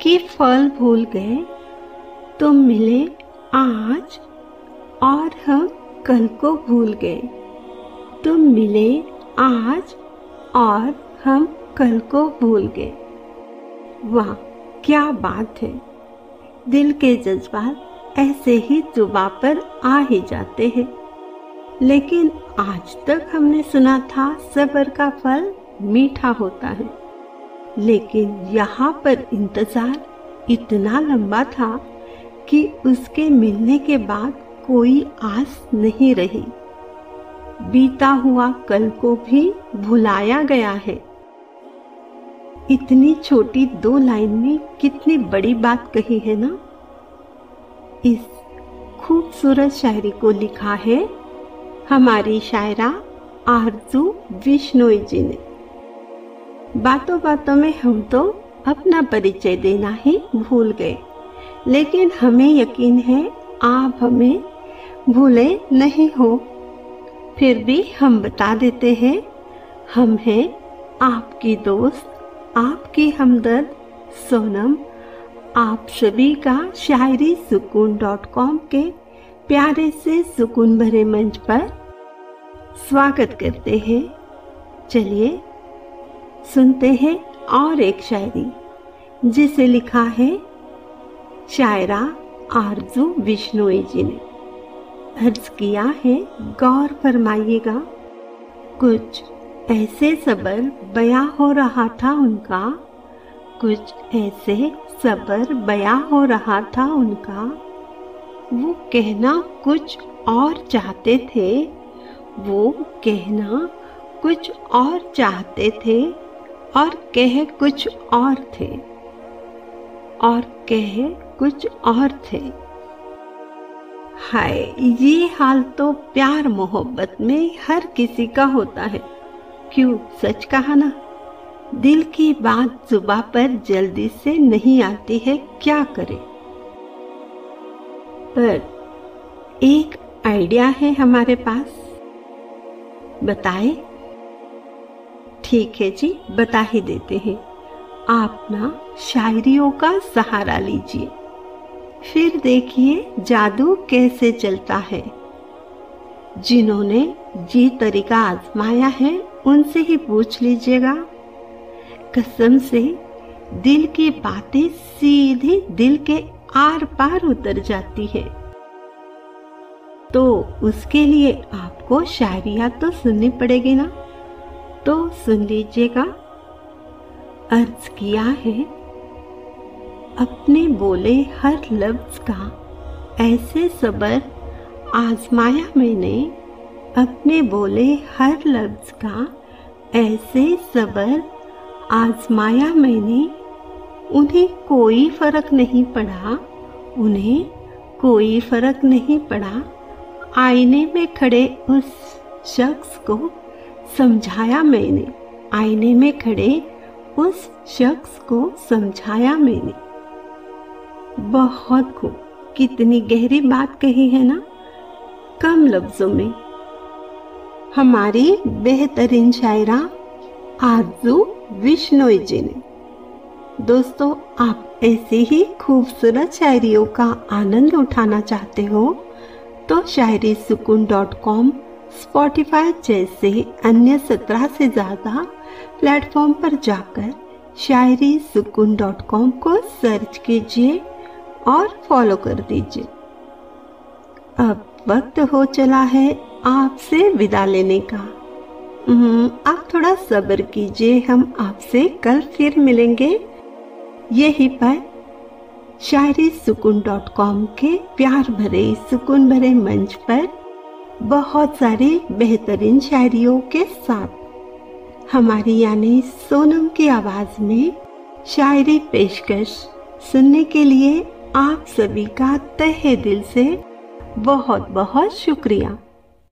कि फल भूल गए तो मिले आज और हम कल को भूल गए। तुम मिले आज और हम कल को भूल गए। वाह, क्या बात है। दिल के जज्बात ऐसे ही जुबा पर आ ही जाते हैं। लेकिन आज तक हमने सुना था सबर का फल मीठा होता है। लेकिन यहाँ पर इंतज़ार इतना लंबा था कि उसके मिलने के बाद कोई आस नहीं रही। बीता हुआ कल को भी भुलाया गया है। इतनी छोटी दो लाइन में कितनी बड़ी बात कही है ना? इस खूबसूरत शायरी को लिखा है हमारी शायरा आरज़ू बिश्नोई जी ने। बातों बातों में हम तो अपना परिचय देना ही भूल गए। लेकिन हमें यकीन है, आप हमें भूले नहीं हो। फिर भी हम बता देते हैं, हम हैं आपकी दोस्त, आपकी हमदर्द, सोनम। आप सभी का शायरी सुकून डॉट कॉम के प्यारे से सुकून भरे मंच पर स्वागत करते हैं। चलिए सुनते हैं और एक शायरी, जिसे लिखा है शायरा आरज़ू बिश्नोई जी ने। अर्ज़ किया है, गौर फरमाइएगा, कुछ ऐसे सबर बया हो रहा था उनका, कुछ ऐसे सबर बया हो रहा था उनका। वो कहना कुछ और चाहते थे, वो कहना कुछ और चाहते थे। और कह कुछ और थे। और कह कुछ और थे। हाय, ये हाल तो प्यार मोहब्बत में हर किसी का होता है। क्यों सच कहा ना? दिल की बात जुबा पर जल्दी से नहीं आती है, क्या करे? पर एक आइडिया है हमारे पास। बताए ठीक है जी, बता ही देते हैं। आप ना शायरियों का सहारा लीजिए। फिर देखिए जादू कैसे चलता है। जिन्होंने जी तरीका आजमाया है, उनसे ही पूछ लीजिएगा। कसम से दिल की बातें सीधी दिल के आर पार उतर जाती है। तो उसके लिए आपको शायरिया तो सुननी पड़ेगी ना? तो सुन लीजिएगा। अर्ज़ किया है, अपने बोले हर लफ्ज का ऐसे सबर आजमाया मैंने, अपने बोले हर लफ्ज का ऐसे सबर आजमाया मैंने, उन्हें कोई फ़र्क नहीं पड़ा, उन्हें कोई फ़र्क नहीं पड़ा, आईने में खड़े उस शख्स को समझाया मैंने। आईने में खड़े उस शख्स को समझाया मैंने। बहुत खूब। कितनी गहरी बात कही है ना? कम लफ्जों में। हमारी बेहतरीन शायरा आरज़ू विश्नोई जी ने। दोस्तों, आप ऐसी ही खूबसूरत शायरियों का आनंद उठाना चाहते हो? तो शायरी सुकून डॉट कॉम स्पॉटिफाई जैसे अन्य सत्रह से ज़्यादा प्लेटफॉर्म पर जाकर शायरी सुकून डॉट कॉम को सर्च कीजिए और फॉलो कर दीजिए। अब वक्त हो चला है आपसे विदा लेने का। हम्म, आप थोड़ा सब्र कीजिए हम आपसे कल फिर मिलेंगे। यही पर शायरी सुकून डॉट कॉम के प्यार भरे सुकून भरे मंच पर बहुत सारे बेहतरीन शायरियों के साथ। हमारी यानी सोनम की आवाज़ में शायरी पेशकश सुनने के लिए आप सभी का तहे दिल से बहुत बहुत शुक्रिया।